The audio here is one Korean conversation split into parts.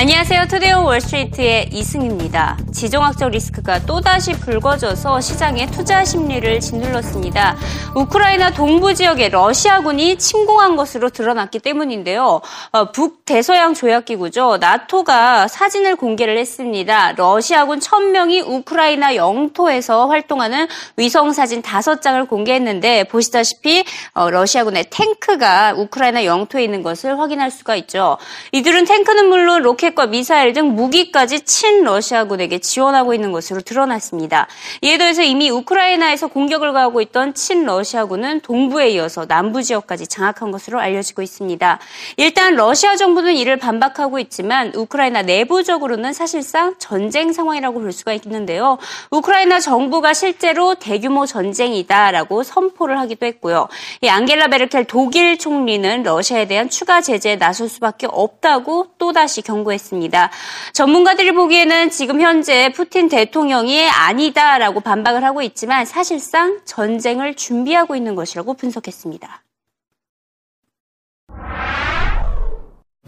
안녕하세요. 투데이온 월스트리트의 이승입니다. 지정학적 리스크가 또다시 불거져서 시장의 투자 심리를 짓눌렀습니다. 우크라이나 동부 지역에 러시아군이 침공한 것으로 드러났기 때문인데요. 어, 북대서양 조약기구죠. 나토가 사진을 공개를 했습니다. 러시아군 1000명이 우크라이나 영토에서 활동하는 위성 사진 5장을 공개했는데 보시다시피 어, 러시아군의 탱크가 우크라이나 영토에 있는 것을 확인할 수가 있죠. 이들은 탱크는 물론 로켓 로켓과 미사일 등 무기까지 친러시아군에게 지원하고 있는 것으로 드러났습니다. 이에 더해서 이미 우크라이나에서 공격을 가하고 있던 친러시아군은 동부에 이어서 남부 지역까지 장악한 것으로 알려지고 있습니다. 일단 러시아 정부는 이를 반박하고 있지만 우크라이나 내부적으로는 사실상 전쟁 상황이라고 볼 수가 있는데요. 우크라이나 정부가 실제로 대규모 전쟁이다라고 선포를 하기도 했고요. 이 앙겔라 베르켈 독일 총리는 러시아에 대한 추가 제재에 나설 수밖에 없다고 또다시 경고했습니다. 했습니다. 전문가들이 보기에는 지금 현재 푸틴 대통령이 아니다라고 반박을 하고 있지만 사실상 전쟁을 준비하고 있는 것이라고 분석했습니다.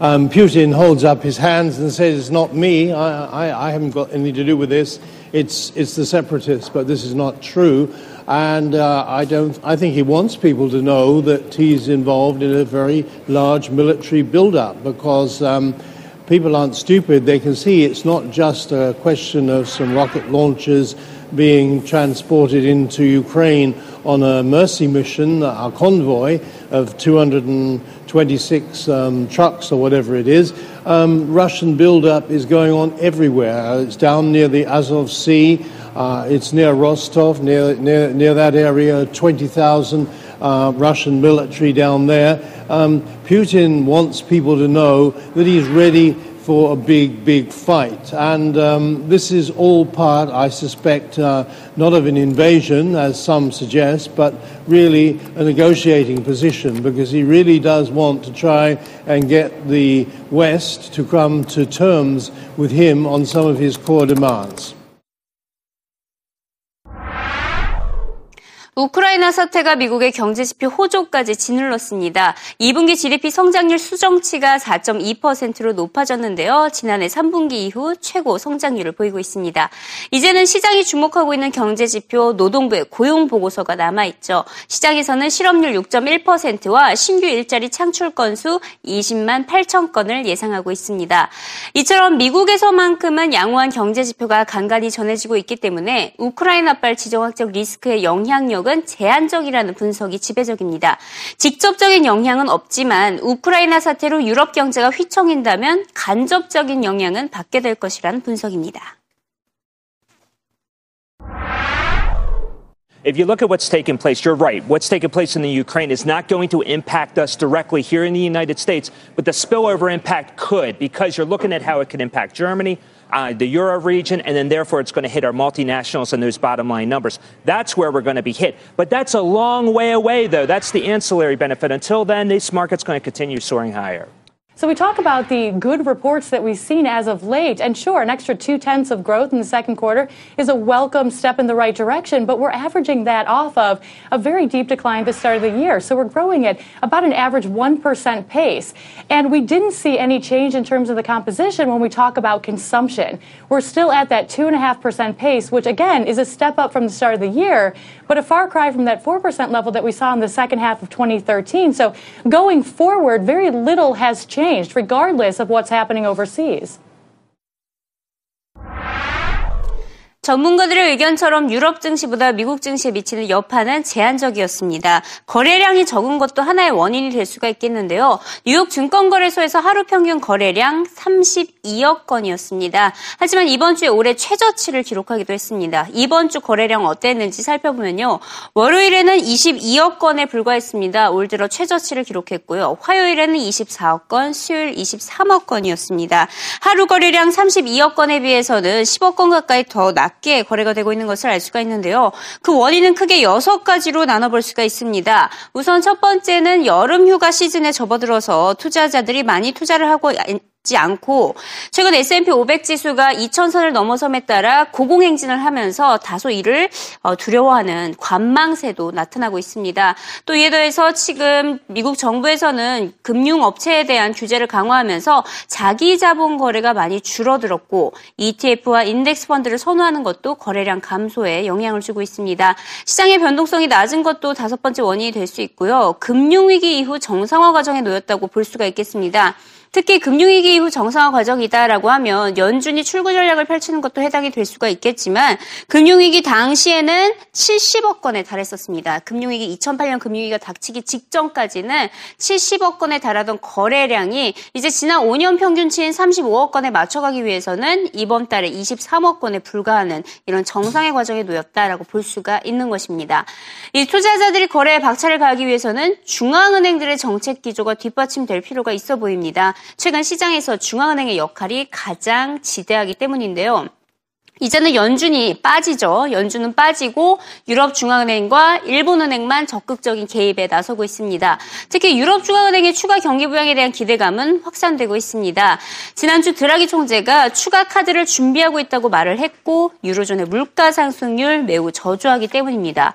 Um, Putin holds up his hands and says, "It's not me. I, I, I haven't got anything to do with this. It's it's the separatists." But this is not true, and uh, I don't. I think he wants people to know that he's involved in a very large military build-up because. Um, people aren't stupid. They can see it's not just a question of some rocket launchers being transported into Ukraine on a mercy mission, a convoy of 226 um, trucks or whatever it is. Um, Russian buildup is going on everywhere. It's down near the Azov Sea. Uh, it's near Rostov, near, near, near that area, 20,000 uh, Russian military down there. Um, Putin wants people to know that he's ready for a big, big fight. And um, this is all part, I suspect, uh, not of an invasion, as some suggest, but really a negotiating position, because he really does want to try and get the West to come to terms with him on some of his core demands. 우크라이나 사태가 미국의 경제 지표 호조까지 짓눌렀습니다. 2분기 GDP 성장률 수정치가 4.2%로 높아졌는데요. 지난해 3분기 이후 최고 성장률을 보이고 있습니다. 이제는 시장이 주목하고 있는 경제 지표 노동부의 고용 보고서가 남아 있죠. 시장에서는 실업률 6.1%와 신규 일자리 창출 건수 20만 8천 건을 예상하고 있습니다. 이처럼 미국에서만큼은 양호한 경제 지표가 간간히 전해지고 있기 때문에 우크라이나발 지정학적 리스크의 영향력 영 향력은 제한적이라는 분석이 지배적입니다. 직접적인 영향은 없지만 우크라이나 사태로 유럽 경제가 휘청인다면 간접적인 영향은 받게 될 것이라는 분석입니다. If you look at what's taken place, you're right. What's taken place in the Ukraine is not going to impact us directly here in the United States, but the spillover impact could because you're looking at how it could impact Germany, uh, the euro region, and then therefore it's going to hit our multinationals and those bottom line numbers. That's where we're going to be hit. But that's a long way away, though. That's the ancillary benefit. Until then, this market's going to continue soaring higher. So we talk about the good reports that we've seen as of late. And sure, an extra two tenths of growth in the second quarter is a welcome step in the right direction, but we're averaging that off of a very deep decline at the start of the year. So we're growing at about an average 1% pace. And we didn't see any change in terms of the composition when we talk about consumption. We're still at that 2.5% pace, which again is a step up from the start of the year, but a far cry from that 4% level that we saw in the second half of 2013. So going forward, very little has changed changed, regardless of what's happening overseas. 전문가들의 의견처럼 유럽 증시보다 미국 증시에 미치는 여파는 제한적이었습니다. 거래량이 적은 것도 하나의 원인이 될 수가 있겠는데요. 뉴욕 증권거래소에서 하루 평균 거래량 32억 건이었습니다. 하지만 이번 주에 올해 최저치를 기록하기도 했습니다. 이번 주 거래량 어땠는지 살펴보면요. 월요일에는 22억 건에 불과했습니다. 올 들어 최저치를 기록했고요. 화요일에는 24억 건, 수요일 23억 건이었습니다. 하루 거래량 32억 건에 비해서는 10억 건 가까이 더 낮. 낮게 거래가 되고 있는 것을 알 수가 있는데요. 그 원인은 크게 여섯 가지로 나눠볼 수가 있습니다. 우선 첫 번째는 여름 휴가 시즌에 접어들어서 투자자들이 많이 투자를 하고 지 않고 최근 S&P 500 지수가 2000선을 넘어섬에 따라 고공행진을 하면서 다소 이를 어, 두려워하는 관망세도 나타나고 있습니다. 또 이에 더해서 지금 미국 정부에서는 금융업체에 대한 규제를 강화하면서 자기 자본 거래가 많이 줄어들었고 ETF와 인덱스 펀드를 선호하는 것도 거래량 감소에 영향을 주고 있습니다. 시장의 변동성이 낮은 것도 다섯 번째 원인이 될 수 있고요. 금융위기 이후 정상화 과정에 놓였다고 볼 수가 있겠습니다. 특히 금융위기 이후 정상화 과정이다라고 하면 연준이 출구 전략을 펼치는 것도 해당이 될 수가 있겠지만 금융위기 당시에는 70억 건에 달했었습니다. 금융위기 2008년 금융위기가 닥치기 직전까지는 70억 건에 달하던 거래량이 이제 지난 5년 평균치인 35억 건에 맞춰가기 위해서는 이번 달에 23억 건에 불과하는 이런 정상의 과정에 놓였다라고 볼 수가 있는 것입니다. 이 투자자들이 거래에 박차를 가하기 위해서는 중앙은행들의 정책 기조가 뒷받침될 필요가 있어 보입니다. 최근 시장에서 중앙은행의 역할이 가장 지대하기 때문인데요. 이제는 연준이 빠지죠. 연준은 빠지고 유럽 중앙은행과 일본은행만 적극적인 개입에 나서고 있습니다. 특히 유럽 중앙은행의 추가 경기 부양에 대한 기대감은 확산되고 있습니다. 지난주 드라기 총재가 추가 카드를 준비하고 있다고 말을 했고 유로존의 물가 상승률 매우 저조하기 때문입니다.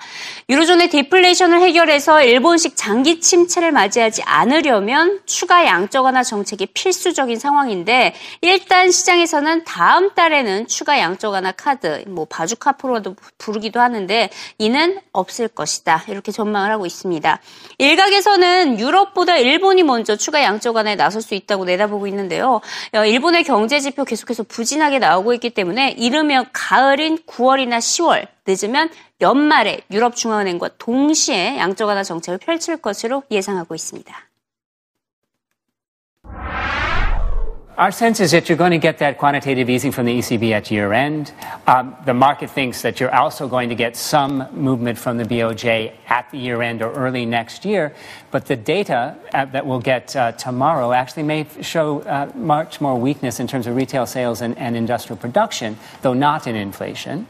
유로존의 디플레이션을 해결해서 일본식 장기 침체를 맞이하지 않으려면 추가 양적 완화 정책이 필수적인 상황인데 일단 시장에서는 다음 달에는 추가 양적 하거나 카드, 뭐 바주카 프로도 부르기도 하는데 이는 없을 것이다. 이렇게 전망을 하고 있습니다. 일각에서는 유럽보다 일본이 먼저 추가 양적 완화에 나설 수 있다고 내다보고 있는데요. 어, 일본의 경제 지표 계속해서 부진하게 나오고 있기 때문에 이르면 가을인 9월이나 10월 늦으면 연말에 유럽 중앙은행과 동시에 양적 완화 정책을 펼칠 것으로 예상하고 있습니다. Our sense is that you're going to get that quantitative easing from the ECB at year end. Um, the market thinks that you're also going to get some movement from the BOJ at the year end or early next year. But the data uh, that we'll get uh, tomorrow actually may show uh, much more weakness in terms of retail sales and, and industrial production, though not in inflation.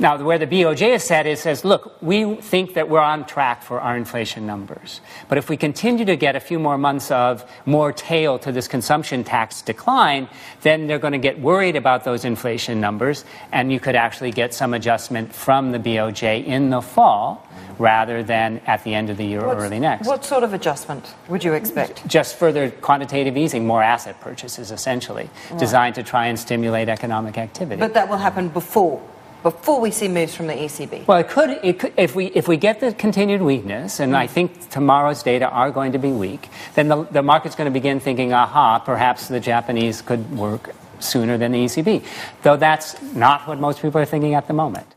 Now, where the BOJ has said is, says, look, we think that we're on track for our inflation numbers. But if we continue to get a few more months of more tail to this consumption tax decline, then they're going to get worried about those inflation numbers, and you could actually get some adjustment from the BOJ in the fall rather than at the end of the year What's, or early next. What sort of adjustment would you expect? Just further quantitative easing, more asset purchases, essentially, right. designed to try and stimulate economic activity. But that will happen before before we see moves from the ECB? Well, it could, it could if we if we get the continued weakness, and mm. I think tomorrow's data are going to be weak, then the, the market's going to begin thinking, aha, perhaps the Japanese could work sooner than the ECB. Though that's not what most people are thinking at the moment.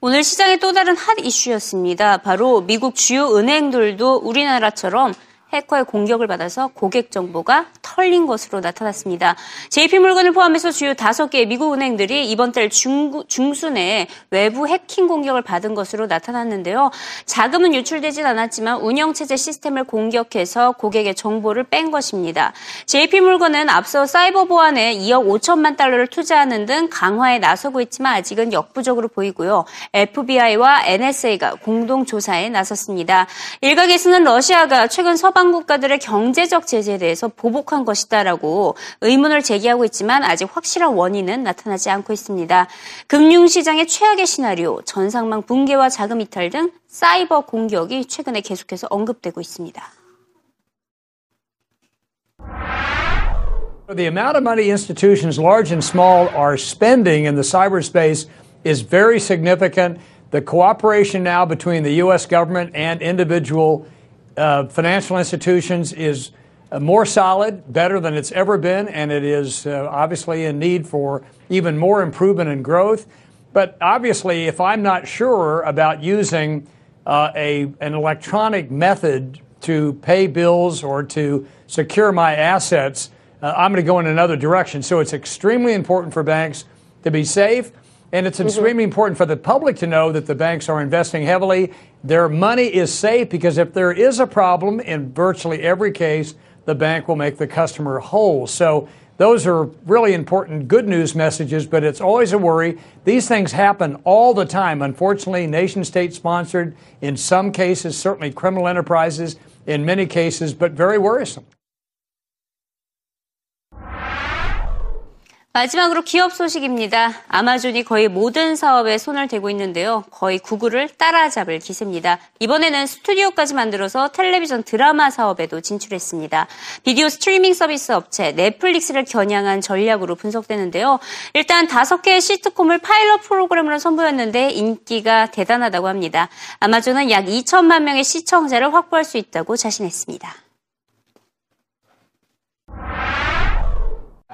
오늘 시장의 또 다른 핫 이슈였습니다. 바로 미국 주요 은행들도 우리나라처럼 해커의 공격을 받아서 고객 정보가 털린 것으로 나타났습니다. JP물건을 포함해서 주요 다섯 개의 미국 은행들이 이번 달 중, 중순에 외부 해킹 공격을 받은 것으로 나타났는데요. 자금은 유출되진 않았지만 운영체제 시스템을 공격해서 고객의 정보를 뺀 것입니다. JP물건은 앞서 사이버 보안에 2억 5천만 달러를 투자하는 등 강화에 나서고 있지만 아직은 역부족으로 보이고요. FBI와 NSA가 공동 조사에 나섰습니다. 일각에서는 러시아가 최근 서방 서방 국가들의 경제적 제재에 대해서 보복한 것이다라고 의문을 제기하고 있지만 아직 확실한 원인은 나타나지 않고 있습니다. 금융시장의 최악의 시나리오, 전상망 붕괴와 자금 이탈 등 사이버 공격이 최근에 계속해서 언급되고 있습니다. The amount of money institutions, large and small, are spending in the cyberspace is very significant. The cooperation now between the U.S. government and individual uh, financial institutions is uh, more solid, better than it's ever been, and it is uh, obviously in need for even more improvement and growth. But obviously, if I'm not sure about using uh, a, an electronic method to pay bills or to secure my assets, uh, I'm going to go in another direction. So it's extremely important for banks to be safe. And it's mm-hmm. extremely important for the public to know that the banks are investing heavily. Their money is safe because if there is a problem in virtually every case, the bank will make the customer whole. So those are really important good news messages, but it's always a worry. These things happen all the time. Unfortunately, nation state sponsored, in some cases, certainly criminal enterprises in many cases, but very worrisome. 마지막으로 기업 소식입니다. 아마존이 거의 모든 사업에 손을 대고 있는데요. 거의 구글을 따라잡을 기세입니다. 이번에는 스튜디오까지 만들어서 텔레비전 드라마 사업에도 진출했습니다. 비디오 스트리밍 서비스 업체 넷플릭스를 겨냥한 전략으로 분석되는데요. 일단 다섯 개의 시트콤을 파일럿 프로그램으로 선보였는데 인기가 대단하다고 합니다. 아마존은 약 2천만 명의 시청자를 확보할 수 있다고 자신했습니다.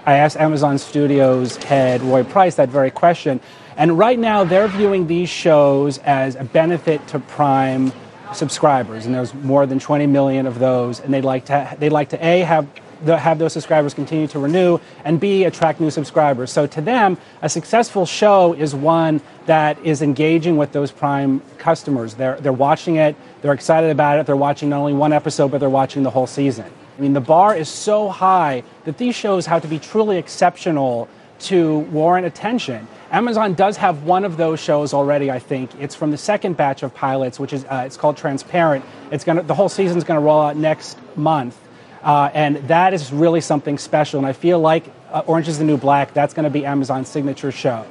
I asked Amazon Studios head Roy Price that very question. And right now, they're viewing these shows as a benefit to Prime subscribers. And there's more than 20 million of those. And they'd like to, they'd like to A, have, the, have those subscribers continue to renew, and B, attract new subscribers. So to them, a successful show is one that is engaging with those Prime customers. They're, they're watching it, they're excited about it, they're watching not only one episode, but they're watching the whole season. I mean, the bar is so high that these shows have to be truly exceptional to warrant attention. Amazon does have one of those shows already. I think it's from the second batch of pilots, which is uh, it's called Transparent. It's gonna the whole season's to roll out next month, uh, and that is really something special. And I feel like uh, Orange is the New Black. That's to be Amazon's signature show.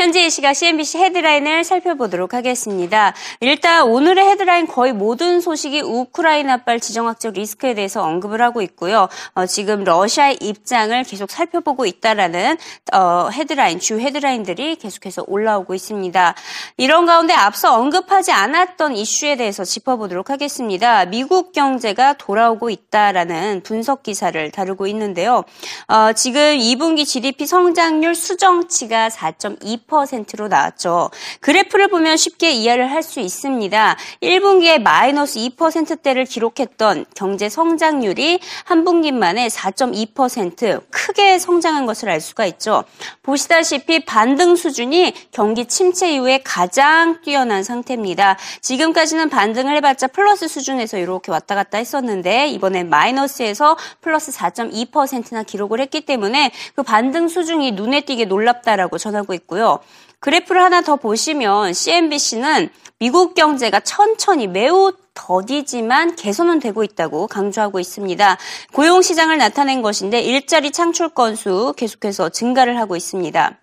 현재 이 시각 CNBC 헤드라인을 살펴보도록 하겠습니다. 일단 오늘의 헤드라인 거의 모든 소식이 우크라이나발 지정학적 리스크에 대해서 언급을 하고 있고요. 어, 지금 러시아의 입장을 계속 살펴보고 있다라는 어, 헤드라인, 주 헤드라인들이 계속해서 올라오고 있습니다. 이런 가운데 앞서 언급하지 않았던 이슈에 대해서 짚어보도록 하겠습니다. 미국 경제가 돌아오고 있다라는 분석 기사를 다루고 있는데요. 어, 지금 2분기 GDP 성장률 수정치가 4.2% 2%로 나왔죠. 그래프를 보면 쉽게 이해를 할 수 있습니다. 1분기에 마이너스 2%대를 기록했던 경제 성장률이 한 분기 만에 4.2% 크게 성장한 것을 알 수가 있죠. 보시다시피 반등 수준이 경기 침체 이후에 가장 뛰어난 상태입니다. 지금까지는 반등을 해봤자 플러스 수준에서 이렇게 왔다 갔다 했었는데 이번에 마이너스에서 플러스 4.2%나 기록을 했기 때문에 그 반등 수준이 눈에 띄게 놀랍다라고 전하고 있고요. 그래프를 하나 더 보시면 CNBC는 미국 경제가 천천히 매우 더디지만 개선은 되고 있다고 강조하고 있습니다. 고용 시장을 나타낸 것인데 일자리 창출 건수 계속해서 증가를 하고 있습니다.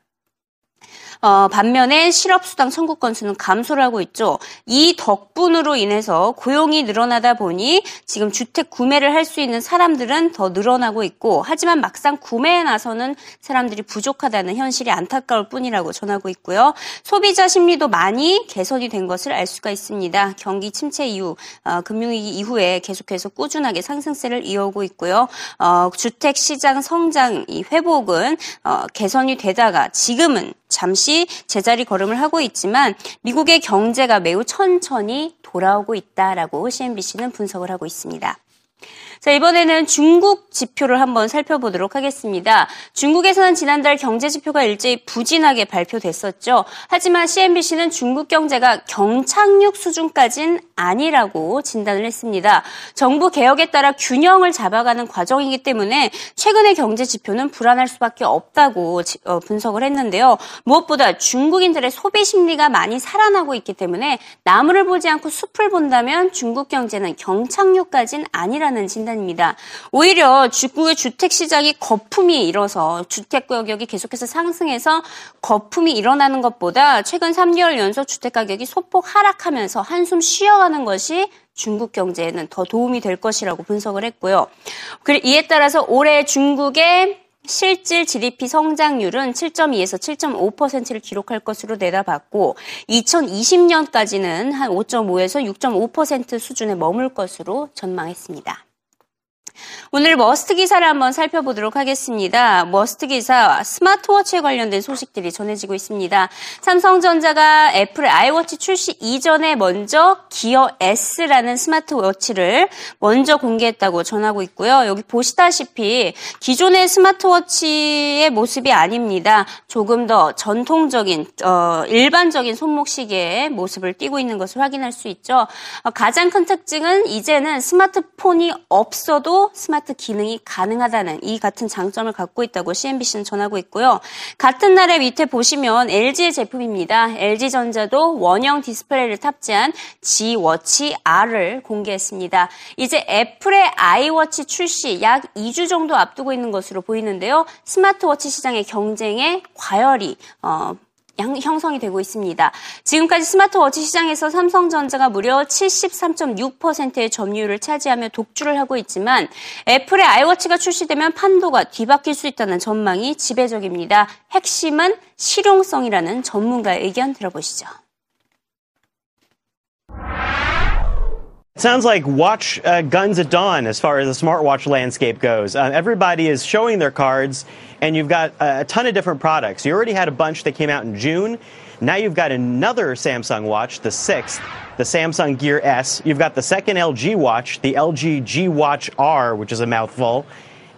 어, 반면에 실업수당 청구 건수는 감소를 하고 있죠. 이 덕분으로 인해서 고용이 늘어나다 보니 지금 주택 구매를 할 수 있는 사람들은 더 늘어나고 있고 하지만 막상 구매에 나서는 사람들이 부족하다는 현실이 안타까울 뿐이라고 전하고 있고요. 소비자 심리도 많이 개선이 된 것을 알 수가 있습니다. 경기 침체 이후 어, 금융위기 이후에 계속해서 꾸준하게 상승세를 이어오고 있고요. 어, 주택 시장 성장 이 회복은 어, 개선이 되다가 지금은 잠시 제자리 걸음을 하고 있지만 미국의 경제가 매우 천천히 돌아오고 있다라고 CNBC는 분석을 하고 있습니다. 자, 이번에는 중국 지표를 한번 살펴보도록 하겠습니다. 중국에서는 지난달 경제 지표가 일제히 부진하게 발표됐었죠. 하지만 CNBC는 중국 경제가 경착륙 수준까진 아니라고 진단을 했습니다. 정부 개혁에 따라 균형을 잡아가는 과정이기 때문에 최근의 경제 지표는 불안할 수밖에 없다고 어, 분석을 했는데요. 무엇보다 중국인들의 소비 심리가 많이 살아나고 있기 때문에 나무를 보지 않고 숲을 본다면 중국 경제는 경착륙까진 아니라는 진단 진단입니다. 오히려 중국의 주택 시장이 거품이 일어서 주택 가격이 계속해서 상승해서 거품이 일어나는 것보다 최근 3개월 연속 주택 가격이 소폭 하락하면서 한숨 쉬어가는 것이 중국 경제에는 더 도움이 될 것이라고 분석을 했고요. 이에 따라서 올해 중국의 실질 GDP 성장률은 7.2에서 7.5%를 기록할 것으로 내다봤고 2020년까지는 한 5.5에서 6.5% 수준에 머물 것으로 전망했습니다. 오늘 must 기사를 한번 살펴보도록 하겠습니다. must 기사 스마트워치에 관련된 소식들이 전해지고 있습니다. 삼성전자가 애플의 아이워치 출시 이전에 먼저 기어 S라는 스마트워치를 먼저 공개했다고 전하고 있고요. 여기 보시다시피 기존의 스마트워치의 모습이 아닙니다. 조금 더 전통적인 어, 일반적인 손목 시계의 모습을 띠고 있는 것을 확인할 수 있죠. 어, 가장 큰 특징은 이제는 스마트폰이 없어도 스마트 기능이 가능하다는 이 같은 장점을 갖고 있다고 CNBC는 전하고 있고요. 같은 날에 밑에 보시면 LG의 제품입니다. LG전자도 원형 디스플레이를 탑재한 G-워치 R을 공개했습니다. 이제 애플의 아이워치 출시 약 2주 정도 앞두고 있는 것으로 보이는데요. 스마트워치 시장의 경쟁에 과열이 어, 형성이 되고 있습니다. 지금까지 스마트워치 시장에서 삼성전자가 무려 73.6%의 점유율을 차지하며 독주를 하고 있지만 애플의 아이워치가 출시되면 판도가 뒤바뀔 수 있다는 전망이 지배적입니다. 핵심은 실용성이라는 전문가의 의견 들어보시죠. Sounds like watch uh, guns at dawn as far as the smartwatch landscape goes. Uh, everybody is showing their cards, and you've got a ton of different products. You already had a bunch that came out in June. Now you've got another Samsung watch, the sixth, the Samsung Gear S. You've got the second LG watch, the LG G Watch R, which is a mouthful.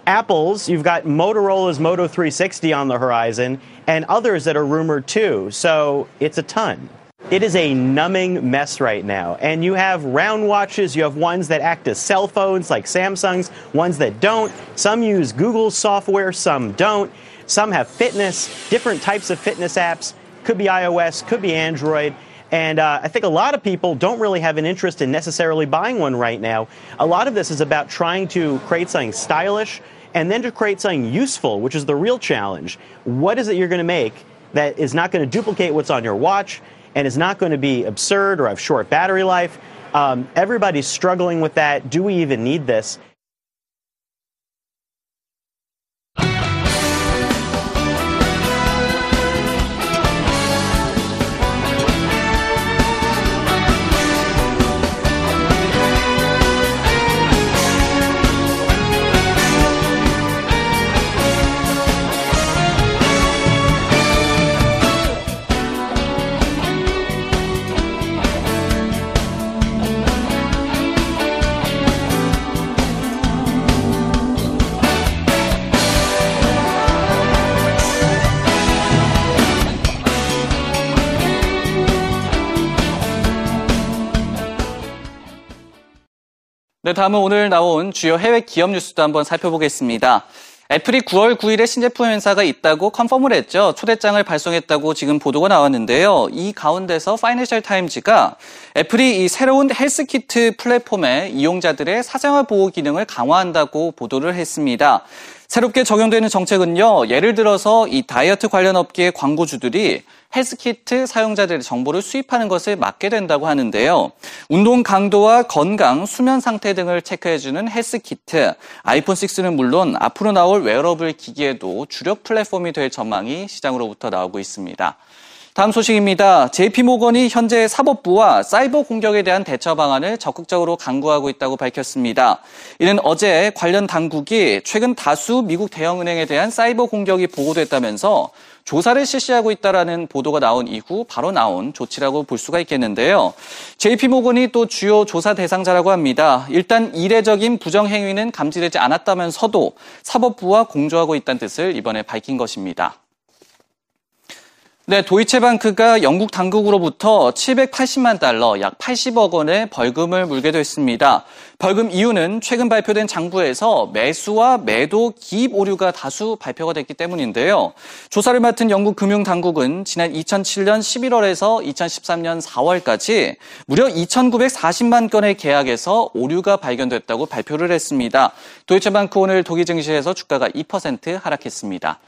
Apple's, you've got Motorola's Moto 360 on the horizon, and others that are rumored too. So it's a ton. It is a numbing mess right now. And you have round watches, you have ones that act as cell phones like Samsung's, ones that don't. Some use Google software, some don't. Some have fitness, different types of fitness apps. Could be iOS, could be Android. And uh, I think a lot of people don't really have an interest in necessarily buying one right now. A lot of this is about trying to create something stylish and then to create something useful, which is the real challenge. What is it you're going to make that is not going to duplicate what's on your watch? And is not going to be absurd or have short battery life. Um, everybody's struggling with that. Do we even need this? 네, 다음은 오늘 나온 주요 해외 기업 뉴스도 한번 살펴보겠습니다. 애플이 9월 9일에 신제품 행사가 있다고 confirm을 했죠. 초대장을 발송했다고 지금 보도가 나왔는데요. 이 가운데서 파이낸셜 타임즈가 애플이 이 새로운 헬스키트 플랫폼의 이용자들의 사생활 보호 기능을 강화한다고 보도를 했습니다. 새롭게 적용되는 정책은요, 예를 들어서 이 다이어트 관련 업계의 광고주들이 헬스키트 사용자들의 정보를 수집하는 것을 막게 된다고 하는데요. 운동 강도와 건강, 수면 상태 등을 체크해주는 헬스키트, 아이폰 6는 물론 앞으로 나올 웨어러블 기기에도 주력 플랫폼이 될 전망이 시장으로부터 나오고 있습니다. 다음 소식입니다. JP모건이 현재 사법부와 사이버 공격에 대한 대처 방안을 적극적으로 강구하고 있다고 밝혔습니다. 이는 어제 관련 당국이 최근 다수 미국 대형은행에 대한 사이버 공격이 보고됐다면서 조사를 실시하고 있다라는 보도가 나온 이후 바로 나온 조치라고 볼 수가 있겠는데요. JP모건이 또 주요 조사 대상자라고 합니다. 일단 이례적인 부정 행위는 감지되지 않았다면서도 사법부와 공조하고 있다는 뜻을 이번에 밝힌 것입니다. 네, 도이체방크가 영국 당국으로부터 780만 달러, 약 80억 원의 벌금을 물게 됐습니다. 벌금 이유는 최근 발표된 장부에서 매수와 매도 기입 오류가 다수 발표가 됐기 때문인데요. 조사를 맡은 영국 금융당국은 지난 2007년 11월에서 2013년 4월까지 무려 2,940만 건의 계약에서 오류가 발견됐다고 발표를 했습니다. 도이체방크 오늘 독일 증시에서 주가가 2% 하락했습니다.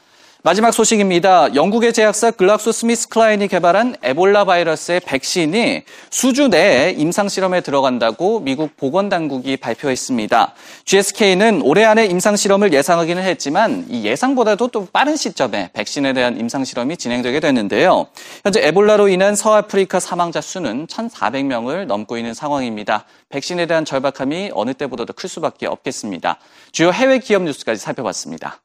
마지막 소식입니다. 영국의 제약사 글락소 스미스 클라인이 개발한 에볼라 바이러스의 백신이 수주 내에 임상 실험에 들어간다고 미국 보건 당국이 발표했습니다. GSK는 올해 안에 임상 실험을 예상하기는 했지만 이 예상보다도 또 빠른 시점에 백신에 대한 임상 실험이 진행되게 됐는데요. 현재 에볼라로 인한 서아프리카 사망자 수는 1,400명을 넘고 있는 상황입니다. 백신에 대한 절박함이 어느 때보다도 클 수밖에 없겠습니다. 주요 해외 기업 뉴스까지 살펴봤습니다.